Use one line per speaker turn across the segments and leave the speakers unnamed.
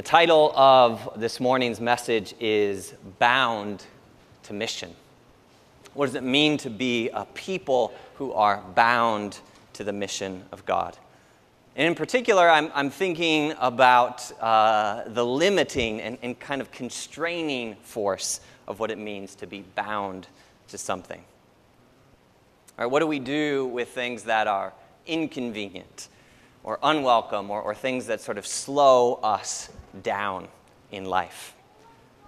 The title of this morning's message is Bound to Mission. What does it mean to be a people who are bound to the mission of God? And in particular, I'm, I'm thinking about uh, the limiting and, and kind of constraining force of what it means to be bound to something. All right, what do we do with things that are inconvenient or unwelcome or, or things that sort of slow us down in life.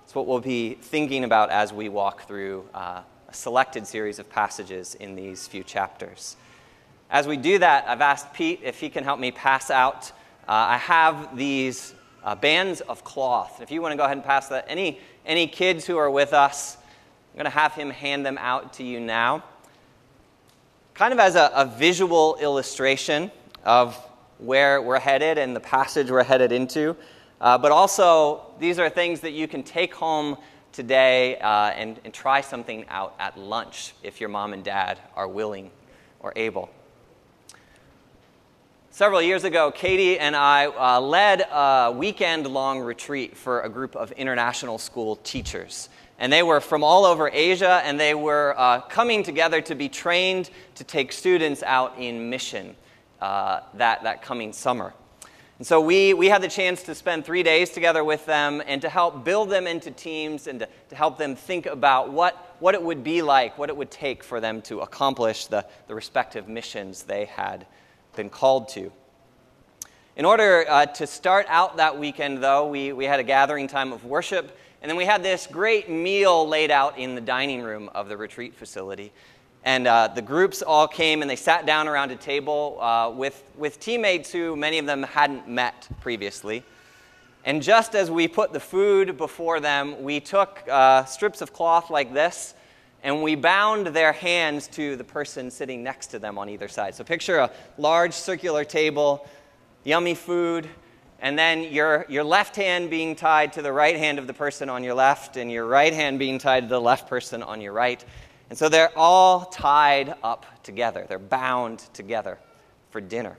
It's what we'll be thinking about as we walk through uh, a selected series of passages in these few chapters. As we do that, I've asked Pete if he can help me pass out. Uh, I have these uh, bands of cloth. If you want to go ahead and pass that, any, any kids who are with us, I'm going to have him hand them out to you now. Kind of as a, a visual illustration of where we're headed and the passage we're headed into. Uh, but also, these are things that you can take home today uh, and, and try something out at lunch if your mom and dad are willing or able. Several years ago, Katie and I uh, led a weekend long retreat for a group of international school teachers. And they were from all over Asia, and they were uh, coming together to be trained to take students out in mission uh, that, that coming summer. And so we, we had the chance to spend three days together with them and to help build them into teams and to, to help them think about what, what it would be like, what it would take for them to accomplish the, the respective missions they had been called to. In order uh, to start out that weekend, though, we, we had a gathering time of worship, and then we had this great meal laid out in the dining room of the retreat facility. And uh, the groups all came and they sat down around a table uh, with, with teammates who many of them hadn't met previously. And just as we put the food before them, we took uh, strips of cloth like this and we bound their hands to the person sitting next to them on either side. So picture a large circular table, yummy food, and then your, your left hand being tied to the right hand of the person on your left, and your right hand being tied to the left person on your right. And so they're all tied up together, they're bound together for dinner.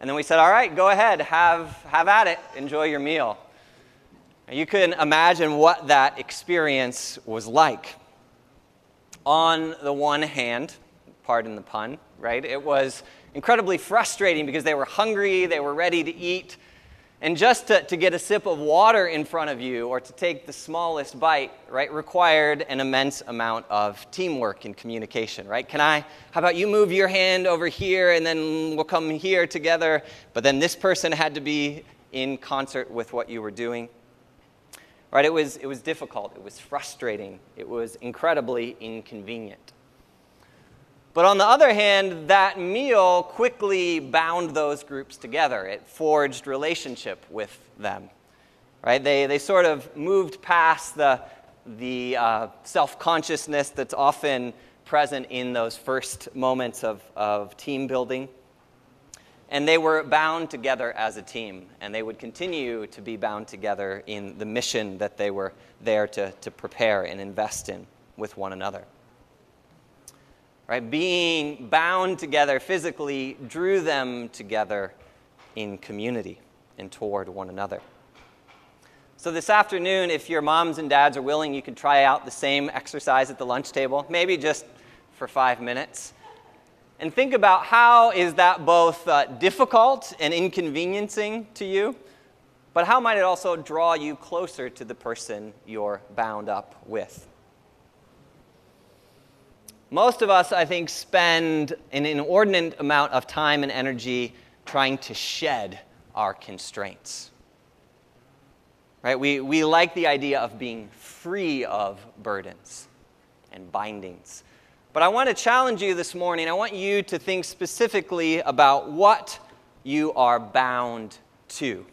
And then we said, All right, go ahead, have, have at it, enjoy your meal. And you can imagine what that experience was like. On the one hand, pardon the pun, right? It was incredibly frustrating because they were hungry, they were ready to eat, and just to, to get a sip of water in front of you or to take the smallest bite, right, required an immense amount of teamwork and communication, right? Can I, how about you move your hand over here and then we'll come here together? But then this person had to be in concert with what you were doing. Right? It was, it was difficult. It was frustrating. It was incredibly inconvenient. But on the other hand, that meal quickly bound those groups together. It forged relationship with them. Right? They, they sort of moved past the, the uh, self consciousness that's often present in those first moments of, of team building. And they were bound together as a team, and they would continue to be bound together in the mission that they were there to, to prepare and invest in with one another right? Being bound together physically drew them together in community and toward one another. So, this afternoon, if your moms and dads are willing, you could try out the same exercise at the lunch table, maybe just for five minutes. And think about how is that both uh, difficult and inconveniencing to you, but how might it also draw you closer to the person you're bound up with? Most of us, I think, spend an inordinate amount of time and energy trying to shed our constraints. Right? We, we like the idea of being free of burdens and bindings. But I want to challenge you this morning. I want you to think specifically about what you are bound to.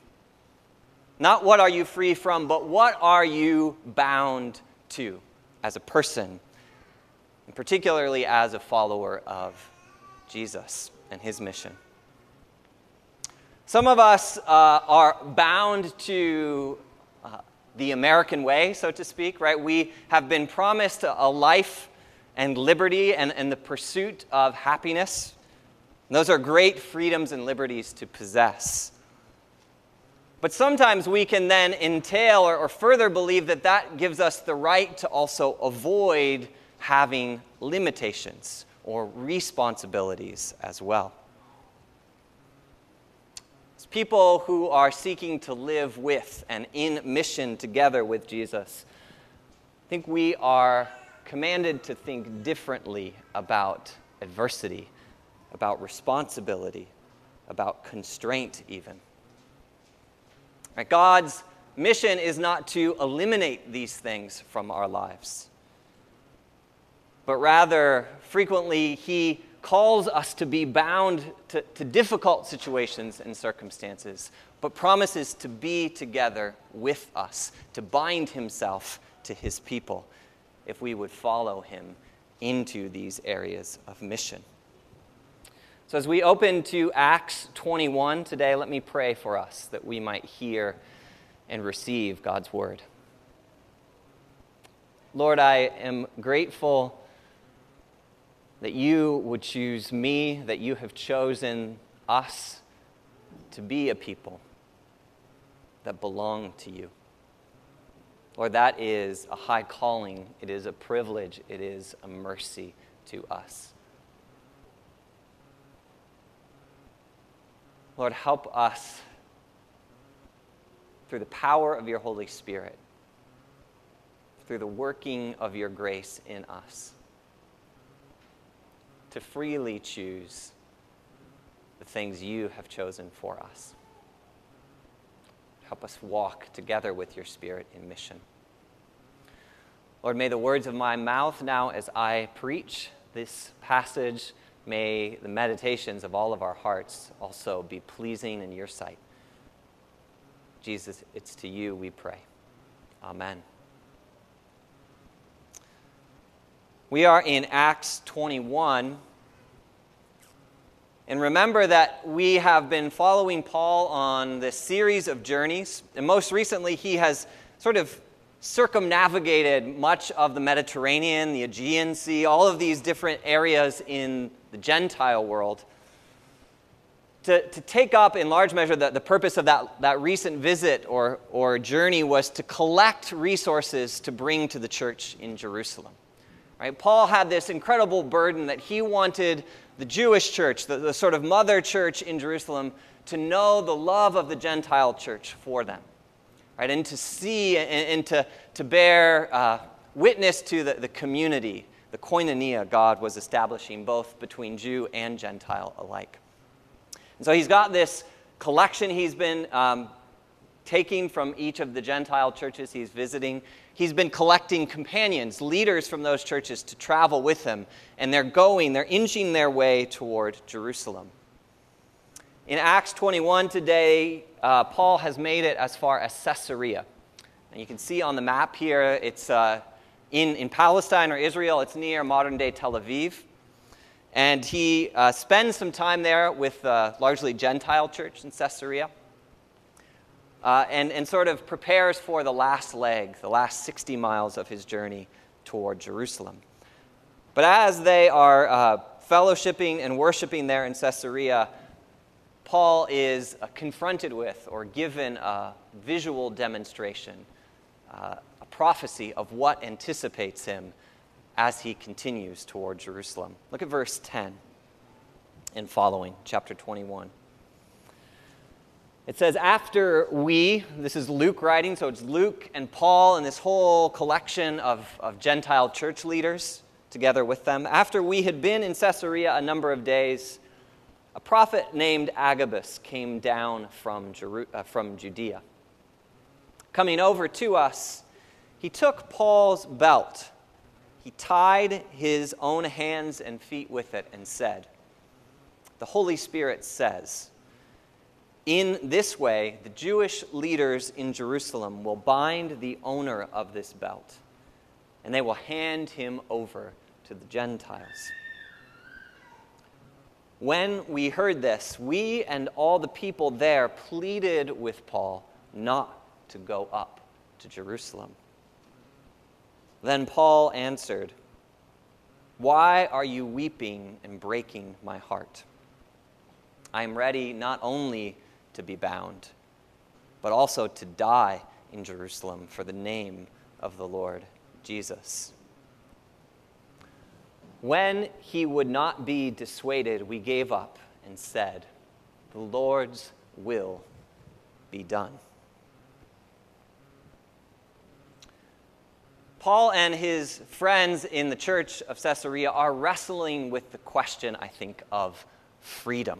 Not what are you free from, but what are you bound to as a person and particularly as a follower of Jesus and his mission. Some of us uh, are bound to uh, the American way, so to speak, right? We have been promised a life and liberty and, and the pursuit of happiness. And those are great freedoms and liberties to possess. But sometimes we can then entail or, or, further believe that that gives us the right to also avoid having limitations or responsibilities as well. As people who are seeking to live with and in mission together with Jesus, I think we are commanded to think differently about adversity, about responsibility, about constraint, even. God's mission is not to eliminate these things from our lives, but rather, frequently, He calls us to be bound to, to difficult situations and circumstances, but promises to be together with us, to bind Himself to His people, if we would follow Him into these areas of mission. So, as we open to Acts 21 today, let me pray for us that we might hear and receive God's word. Lord, I am grateful that you would choose me, that you have chosen us to be a people that belong to you. Lord, that is a high calling, it is a privilege, it is a mercy to us. Lord, help us through the power of your Holy Spirit, through the working of your grace in us, to freely choose the things you have chosen for us. Help us walk together with your Spirit in mission. Lord, may the words of my mouth now as I preach this passage May the meditations of all of our hearts also be pleasing in your sight. Jesus, it's to you we pray. Amen. We are in Acts 21. And remember that we have been following Paul on this series of journeys. And most recently, he has sort of circumnavigated much of the Mediterranean, the Aegean Sea, all of these different areas in the Gentile world. To, to take up, in large measure, the, the purpose of that, that recent visit or, or journey was to collect resources to bring to the church in Jerusalem. Right? Paul had this incredible burden that he wanted the Jewish church, the, the sort of mother church in Jerusalem, to know the love of the Gentile church for them right? And to see and, and to, to bear uh, witness to the, the community, the koinonia God was establishing both between Jew and Gentile alike. And so he's got this collection he's been um, taking from each of the Gentile churches he's visiting. He's been collecting companions, leaders from those churches to travel with him. And they're going, they're inching their way toward Jerusalem. In Acts 21 today, uh, Paul has made it as far as Caesarea. And you can see on the map here, it's uh, in, in Palestine or Israel, it's near modern day Tel Aviv. And he uh, spends some time there with a largely Gentile church in Caesarea. Uh, and, and sort of prepares for the last leg, the last 60 miles of his journey toward Jerusalem. But as they are uh, fellowshipping and worshiping there in Caesarea, Paul is uh, confronted with or given a visual demonstration, uh, a prophecy of what anticipates him as he continues toward Jerusalem. Look at verse 10 and following, chapter 21. It says, After we, this is Luke writing, so it's Luke and Paul and this whole collection of, of Gentile church leaders together with them. After we had been in Caesarea a number of days, a prophet named Agabus came down from, Jeru- uh, from Judea. Coming over to us, he took Paul's belt. He tied his own hands and feet with it and said, The Holy Spirit says, In this way, the Jewish leaders in Jerusalem will bind the owner of this belt, and they will hand him over to the Gentiles. When we heard this, we and all the people there pleaded with Paul not to go up to Jerusalem. Then Paul answered, Why are you weeping and breaking my heart? I am ready not only to be bound, but also to die in Jerusalem for the name of the Lord Jesus. When he would not be dissuaded, we gave up and said, The Lord's will be done. Paul and his friends in the church of Caesarea are wrestling with the question, I think, of freedom.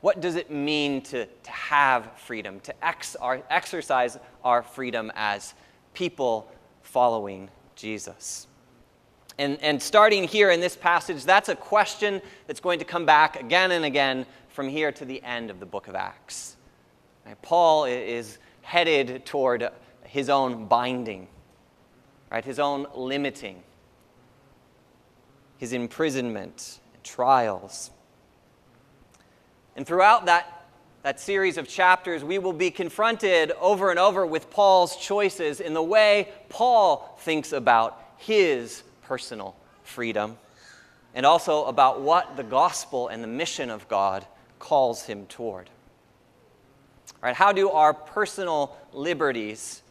What does it mean to, to have freedom, to ex- our, exercise our freedom as people following Jesus? And, and starting here in this passage, that's a question that's going to come back again and again from here to the end of the book of Acts. Paul is headed toward his own binding right? His own limiting, his imprisonment, trials. And throughout that, that series of chapters, we will be confronted over and over with Paul's choices in the way Paul thinks about his personal freedom and also about what the gospel and the mission of God calls him toward. All right, how do our personal liberties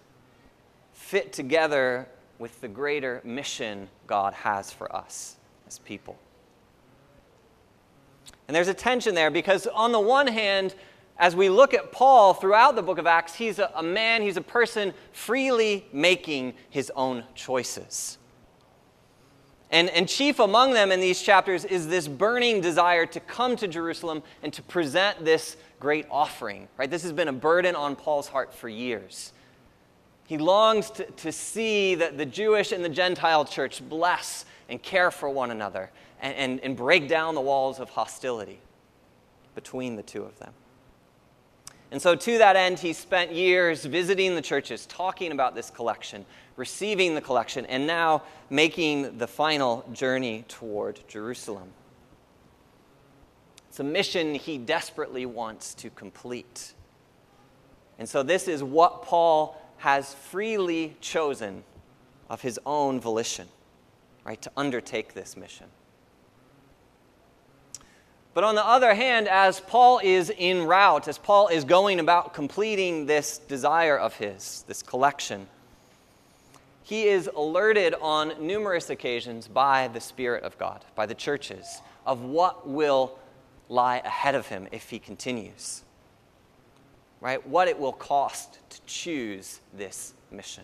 fit together with the greater mission God has for us as people. And there's a tension there because, on the one hand, as we look at Paul throughout the book of Acts, he's a, a, man, he's a person freely making his own choices. And, and chief among them in these chapters is this burning desire to come to Jerusalem and to present this great offering. Right? This has been a burden on Paul's heart for years. He longs to, to see that the Jewish and the Gentile church bless and care for one another and, and, and break down the walls of hostility between the two of them. And so, to that end, he spent years visiting the churches, talking about this collection, receiving the collection, and now making the final journey toward Jerusalem. It's a mission he desperately wants to complete. And so, this is what Paul has freely chosen of his own volition, right, to undertake this mission. But on the other hand, as Paul is en route, as Paul is going about completing this desire of his, this collection, he is alerted on numerous occasions by the Spirit of God, by the churches, of what will lie ahead of him if he continues right? What it will cost to choose this mission.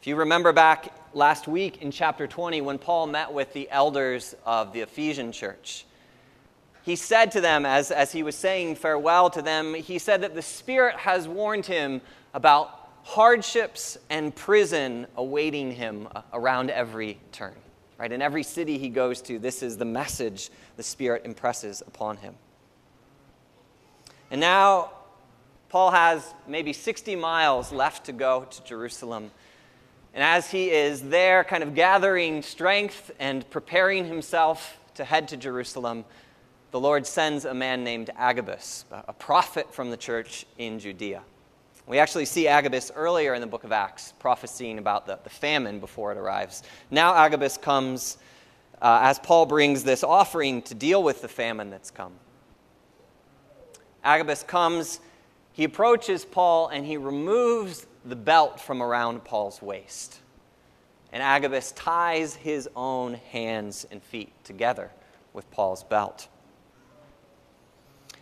If you remember back last week in chapter 20, when Paul met with the elders of the Ephesian church, he said to them, as, as he was saying farewell to them, he said that the Spirit has warned him about hardships and prison awaiting him uh, around every turn. Right? In every city he goes to, this is the message the Spirit impresses upon him. And now Paul has maybe 60 miles left to go to Jerusalem. And as he is there, kind of gathering strength and preparing himself to head to Jerusalem, the Lord sends a man named Agabus, a prophet from the church in Judea. We actually see Agabus earlier in the book of Acts, prophesying about the, the famine before it arrives. Now, Agabus comes uh, as Paul brings this offering to deal with the famine that's come. Agabus comes, he approaches Paul, and he removes the belt from around Paul's waist. And Agabus ties his own hands and feet together with Paul's belt.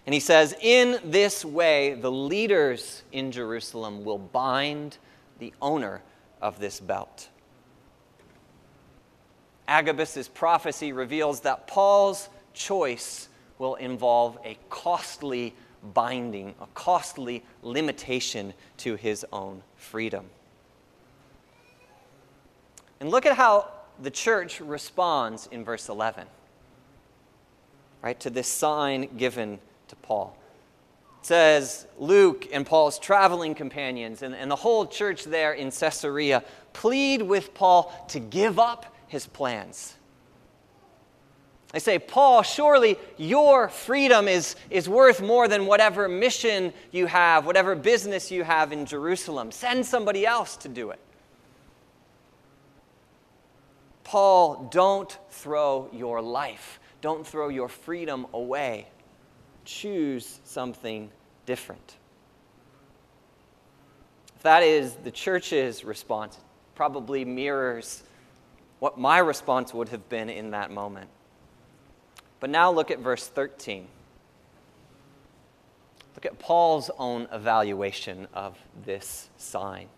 And he says, In this way, the leaders in Jerusalem will bind the owner of this belt. Agabus' prophecy reveals that Paul's choice will involve a costly binding, a costly limitation to his own freedom. And look at how the church responds in verse 11, right, to this sign given to Paul. It says Luke and Paul's traveling companions and, and the whole church there in Caesarea plead with Paul to give up his plans I say, Paul, surely your freedom is, is worth more than whatever mission you have, whatever business you have in Jerusalem. Send somebody else to do it. Paul, don't throw your life, don't throw your freedom away. Choose something different. If that is the church's response, probably mirrors what my response would have been in that moment. But now look at verse 13. Look at Paul's own evaluation of this sign.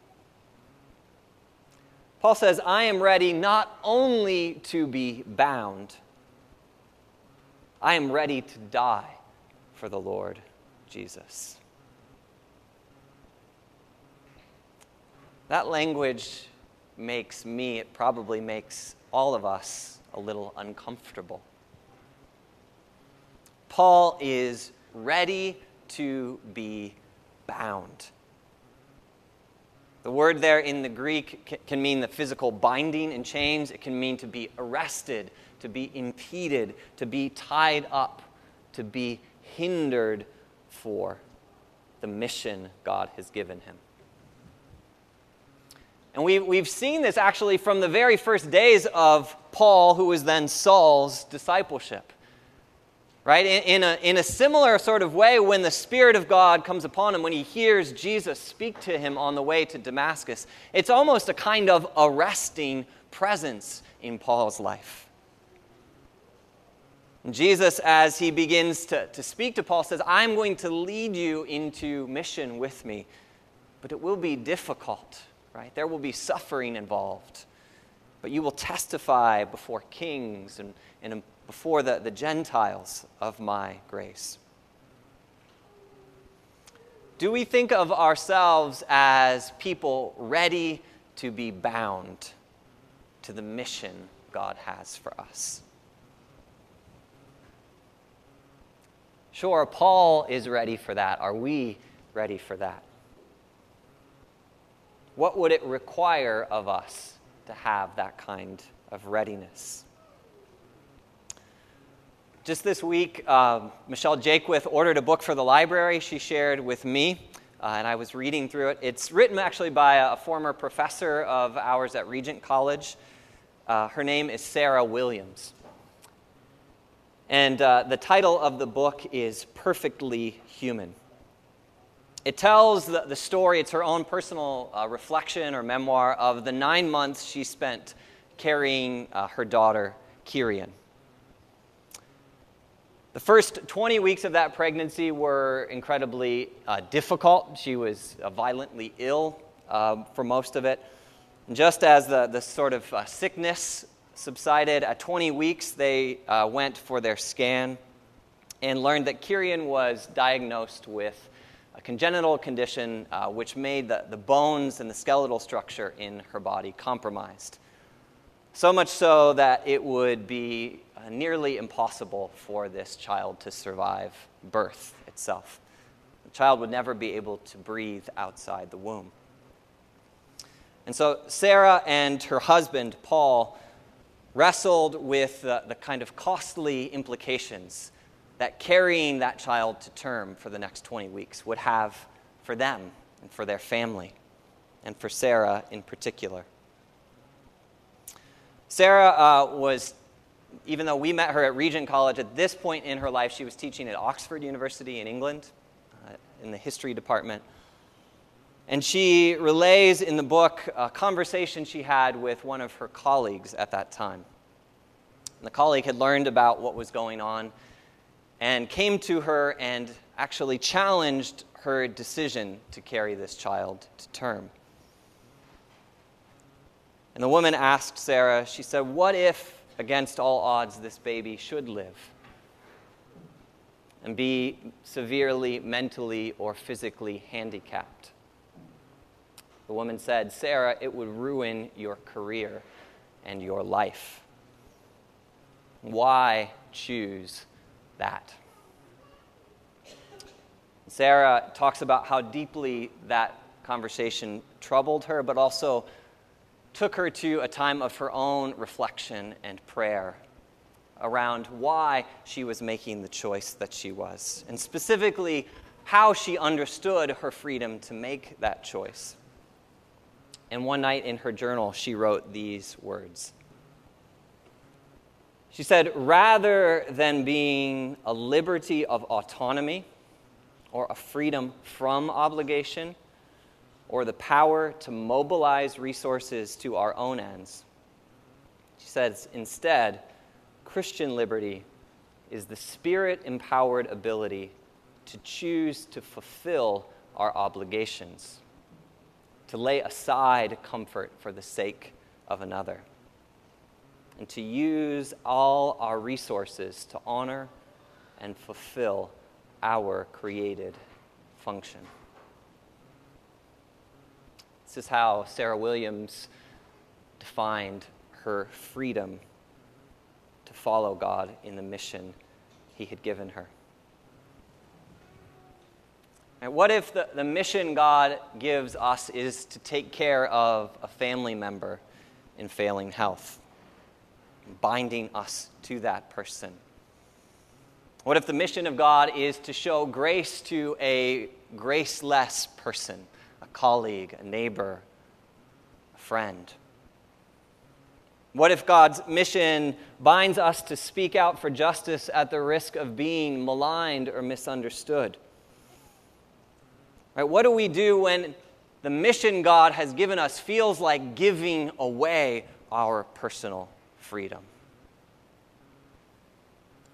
Paul says, I am ready not only to be bound, I am ready to die for the Lord Jesus. That language makes me, it probably makes all of us a little uncomfortable. Paul is ready to be bound. The word there in the Greek can mean the physical binding in chains. It can mean to be arrested, to be impeded, to be tied up, to be hindered for the mission God has given him. And we, we've seen this actually from the very first days of Paul, who was then Saul's discipleship. Right? In, in, a, in a similar sort of way, when the Spirit of God comes upon him, when he hears Jesus speak to him on the way to Damascus, it's almost a kind of arresting presence in Paul's life. And Jesus, as he begins to, to speak to Paul, says, I'm going to lead you into mission with me, but it will be difficult right? There will be suffering involved. But you will testify before kings and, and before the, the Gentiles of my grace. Do we think of ourselves as people ready to be bound to the mission God has for us? Sure, Paul is ready for that. Are we ready for that? What would it require of us to have that kind of readiness? Just this week, uh, Michelle Jakewith ordered a book for the library she shared with me, uh, and I was reading through it. It's written actually by a, a former professor of ours at Regent College. Uh, her name is Sarah Williams. And uh, the title of the book is Perfectly Human. It tells the, the story, it's her own personal uh, reflection or memoir of the nine months she spent carrying uh, her daughter, Cerian. The first 20 weeks of that pregnancy were incredibly uh, difficult. She was uh, violently ill um, for most of it. And just as the, the sort of uh, sickness subsided, at 20 weeks, they uh, went for their scan and learned that Cerian was diagnosed with a congenital condition uh, which made the, the bones and the skeletal structure in her body compromised. So much so that it would be nearly impossible for this child to survive birth itself. The child would never be able to breathe outside the womb. And so Sarah and her husband, Paul, wrestled with the, the kind of costly implications that carrying that child to term for the next 20 weeks would have for them and for their family, and for Sarah in particular. Sarah uh, was, even though we met her at Regent College, at this point in her life, she was teaching at Oxford University in England uh, in the history department. And she relays in the book a conversation she had with one of her colleagues at that time. And the colleague had learned about what was going on and came to her and actually challenged her decision to carry this child to term. And the woman asked Sarah, she said, What if, against all odds, this baby should live and be severely mentally or physically handicapped? The woman said, Sarah, it would ruin your career and your life. Why choose that. Sarah talks about how deeply that conversation troubled her, but also took her to a time of her own reflection and prayer around why she was making the choice that she was, and specifically how she understood her freedom to make that choice. And one night in her journal, she wrote these words she said, rather than being a liberty of autonomy or a freedom from obligation, or the power to mobilize resources to our own ends. She says, instead, Christian liberty is the spirit empowered ability to choose to fulfill our obligations, to lay aside comfort for the sake of another, and to use all our resources to honor and fulfill our created function. This is how Sarah Williams defined her freedom to follow God in the mission he had given her. And what if the, the mission God gives us is to take care of a family member in failing health, binding us to that person? What if the mission of God is to show grace to a graceless person, colleague, a neighbor, a friend? What if God's mission binds us to speak out for justice at the risk of being maligned or misunderstood? Right, what do we do when the mission God has given us feels like giving away our personal freedom?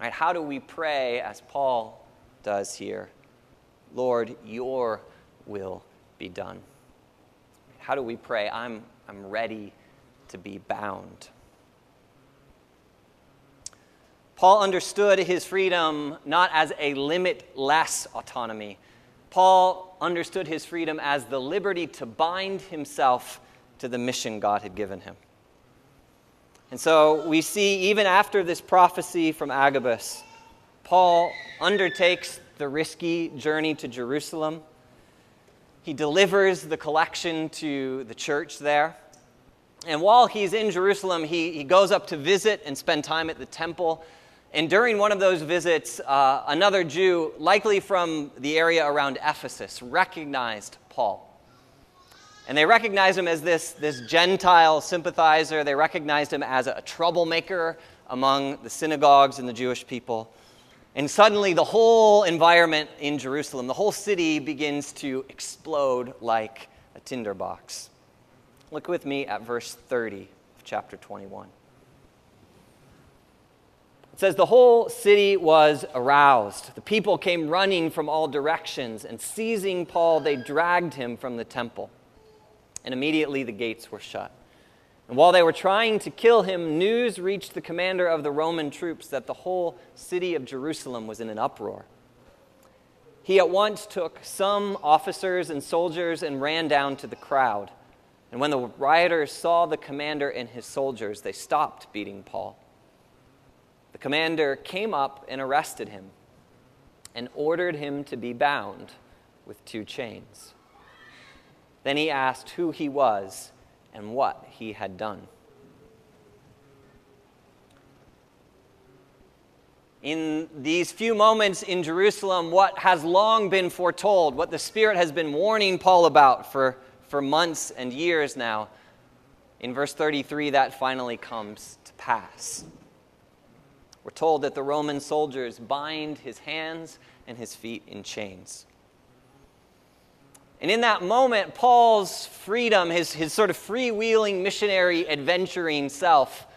Right, how do we pray as Paul does here? Lord, your will be done. How do we pray? I'm, I'm ready to be bound. Paul understood his freedom not as a limitless autonomy, Paul understood his freedom as the liberty to bind himself to the mission God had given him. And so we see, even after this prophecy from Agabus, Paul undertakes the risky journey to Jerusalem. He delivers the collection to the church there. And while he's in Jerusalem, he, he goes up to visit and spend time at the temple and during one of those visits, uh, another Jew, likely from the area around Ephesus, recognized Paul. And they recognized him as this, this Gentile sympathizer. They recognized him as a troublemaker among the synagogues and the Jewish people. And suddenly, the whole environment in Jerusalem, the whole city begins to explode like a tinderbox. Look with me at verse 30 of chapter 21. It says, The whole city was aroused. The people came running from all directions, and seizing Paul, they dragged him from the temple. And immediately the gates were shut. And while they were trying to kill him, news reached the commander of the Roman troops that the whole city of Jerusalem was in an uproar. He at once took some officers and soldiers and ran down to the crowd. And when the rioters saw the commander and his soldiers, they stopped beating Paul. The commander came up and arrested him and ordered him to be bound with two chains. Then he asked who he was and what he had done. In these few moments in Jerusalem, what has long been foretold, what the Spirit has been warning Paul about for, for months and years now, in verse 33, that finally comes to pass. We're told that the Roman soldiers bind his hands and his feet in chains. And in that moment, Paul's freedom, his, his sort of freewheeling, missionary, adventuring self,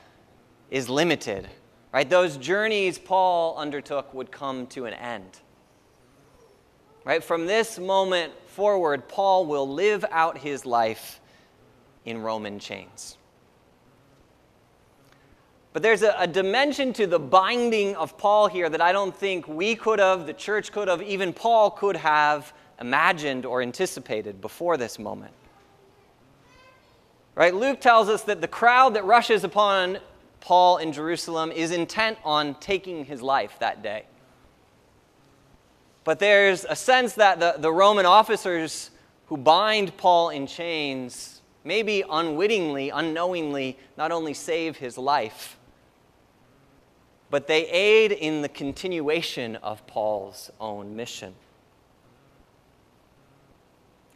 is limited. Right? Those journeys Paul undertook would come to an end. Right? From this moment forward, Paul will live out his life in Roman chains. But there's a, a, dimension to the binding of Paul here that I don't think we could have, the church could have, even Paul could have imagined or anticipated before this moment. Right? Luke tells us that the crowd that rushes upon Paul in Jerusalem is intent on taking his life that day. But there's a sense that the, the Roman officers who bind Paul in chains maybe unwittingly, unknowingly, not only save his life, but they aid in the continuation of Paul's own mission.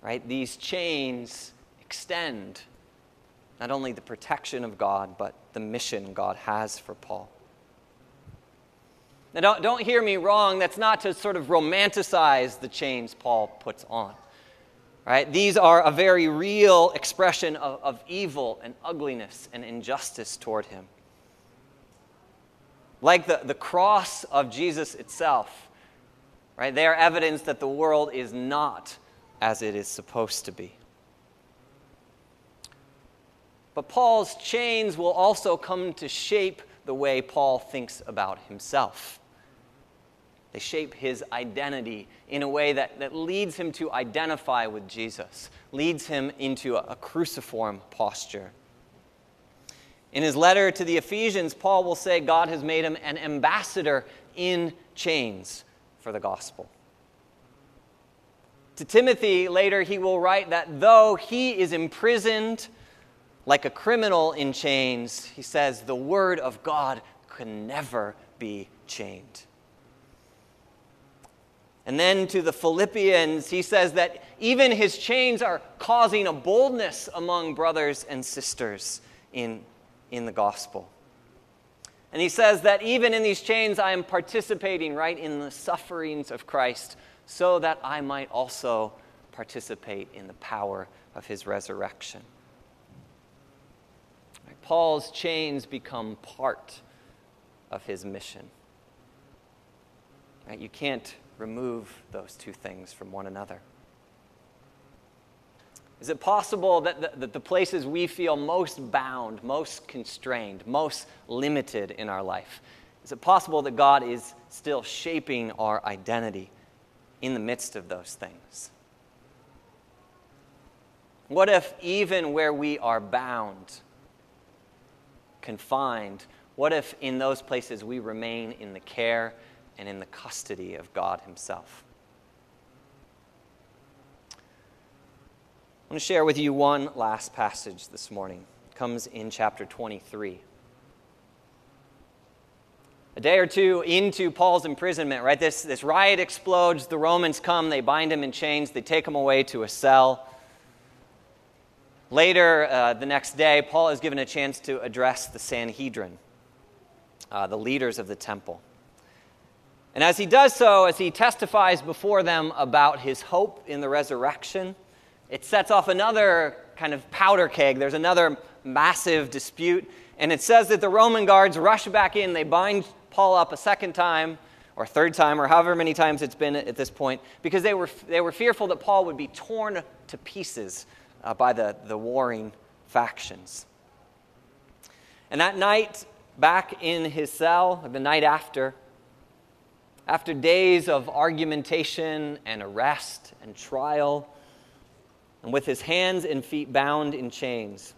Right? These chains extend not only the protection of God, but the mission God has for Paul. Now, don't, don't hear me wrong, that's not to sort of romanticize the chains Paul puts on. Right? These are a very real expression of, of evil and ugliness and injustice toward him. Like the, the cross of Jesus itself, right? They are evidence that the world is not as it is supposed to be. But Paul's chains will also come to shape the way Paul thinks about himself. They shape his identity in a way that, that leads him to identify with Jesus, leads him into a, a cruciform posture. In his letter to the Ephesians, Paul will say God has made him an ambassador in chains for the gospel. To Timothy, later, he will write that though he is imprisoned like a criminal in chains, he says, the word of God can never be chained. And then to the Philippians, he says that even his chains are causing a boldness among brothers and sisters in, in the gospel. And he says that even in these chains, I am participating right in the sufferings of Christ so that I might also participate in the power of his resurrection. Paul's chains become part of his mission. You can't remove those two things from one another. Is it possible that the, that the places we feel most bound, most constrained, most limited in our life, is it possible that God is still shaping our identity in the midst of those things? What if, even where we are bound, confined, what if in those places we remain in the care and in the custody of God Himself. Want to share with you one last passage this morning. It comes in chapter 23. A day or two into Paul's imprisonment, right, this, this riot explodes. The Romans come, they bind him in chains, they take him away to a cell. Later, uh, the next day, Paul is given a chance to address the Sanhedrin, uh, the leaders of the temple. And as he does so, as he testifies before them about his hope in the resurrection, it sets off another kind of powder keg. There's another massive dispute. And it says that the Roman guards rush back in, they bind Paul up a second time, or third time, or however many times it's been at this point, because they were, they were fearful that Paul would be torn to pieces uh, by the, the warring factions. And that night, back in his cell, the night after, after days of argumentation and arrest and trial, and with his hands and feet bound in chains,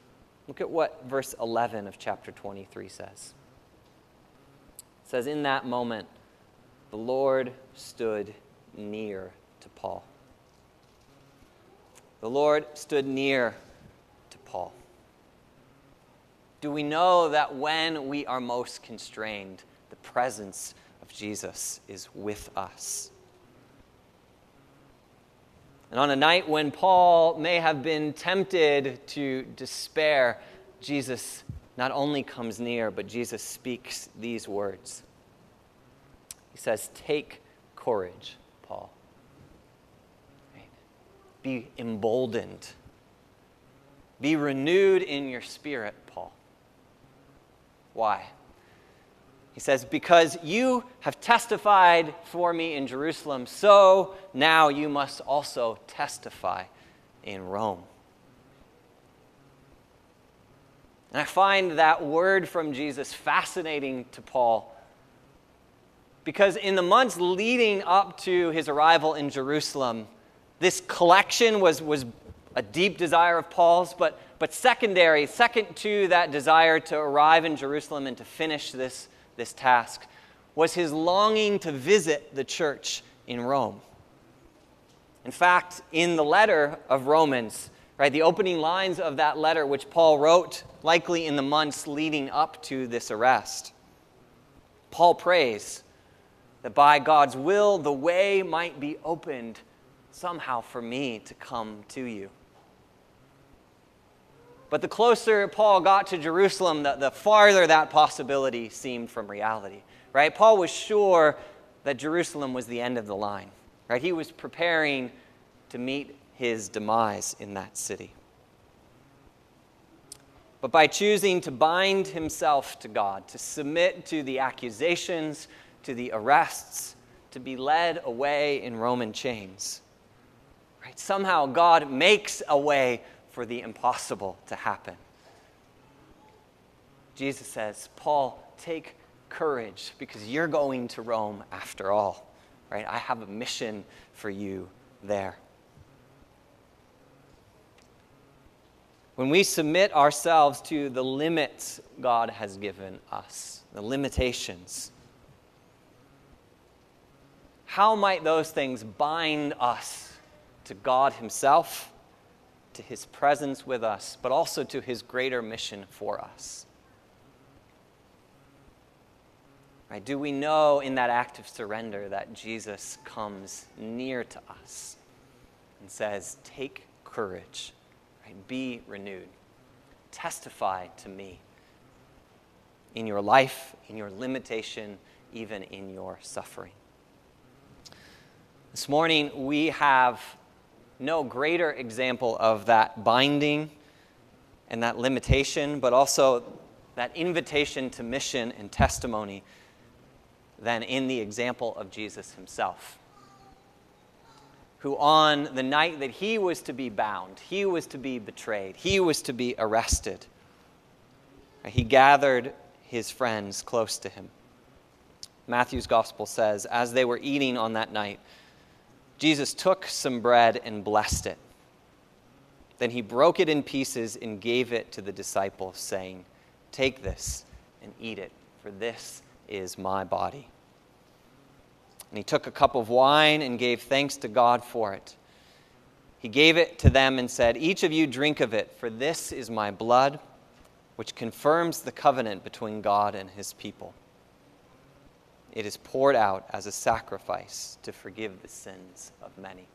look at what verse 11 of chapter 23 says. It says, In that moment, the Lord stood near to Paul. The Lord stood near to Paul. Do we know that when we are most constrained, the presence of Jesus is with us. And on a night when Paul may have been tempted to despair, Jesus not only comes near, but Jesus speaks these words. He says, Take courage, Paul. Be emboldened. Be renewed in your spirit, Paul. Why? He says, Because you have testified for me in Jerusalem, so now you must also testify in Rome. And I find that word from Jesus fascinating to Paul because in the months leading up to his arrival in Jerusalem, this collection was, was a deep desire of Paul's, but, but secondary, second to that desire to arrive in Jerusalem and to finish this this task was his longing to visit the church in Rome. In fact, in the letter of Romans, right, the opening lines of that letter, which Paul wrote likely in the months leading up to this arrest, Paul prays that by God's will the way might be opened somehow for me to come to you. But the closer Paul got to Jerusalem, the, the farther that possibility seemed from reality. right? Paul was sure that Jerusalem was the end of the line, right? He was preparing to meet his demise in that city. But by choosing to bind himself to God, to submit to the accusations, to the arrests, to be led away in Roman chains, right? Somehow God makes a way for the impossible to happen. Jesus says, Paul, take courage because you're going to Rome after all, right? I have a mission for you there. When we submit ourselves to the limits God has given us, the limitations, how might those things bind us to God Himself, to His presence with us, but also to His greater mission for us? Right? Do we know in that act of surrender that Jesus comes near to us and says, Take courage, right? be renewed, testify to me in your life, in your limitation, even in your suffering? This morning, we have no greater example of that binding and that limitation, but also that invitation to mission and testimony than in the example of Jesus himself, who on the night that he was to be bound, he was to be betrayed, he was to be arrested, he gathered his friends close to him. Matthew's gospel says, as they were eating on that night, Jesus took some bread and blessed it. Then he broke it in pieces and gave it to the disciples, saying, Take this and eat it, for this is my body. And he took a cup of wine and gave thanks to God for it. He gave it to them and said, Each of you drink of it, for this is my blood, which confirms the covenant between God and his people. It is poured out as a sacrifice to forgive the sins of many.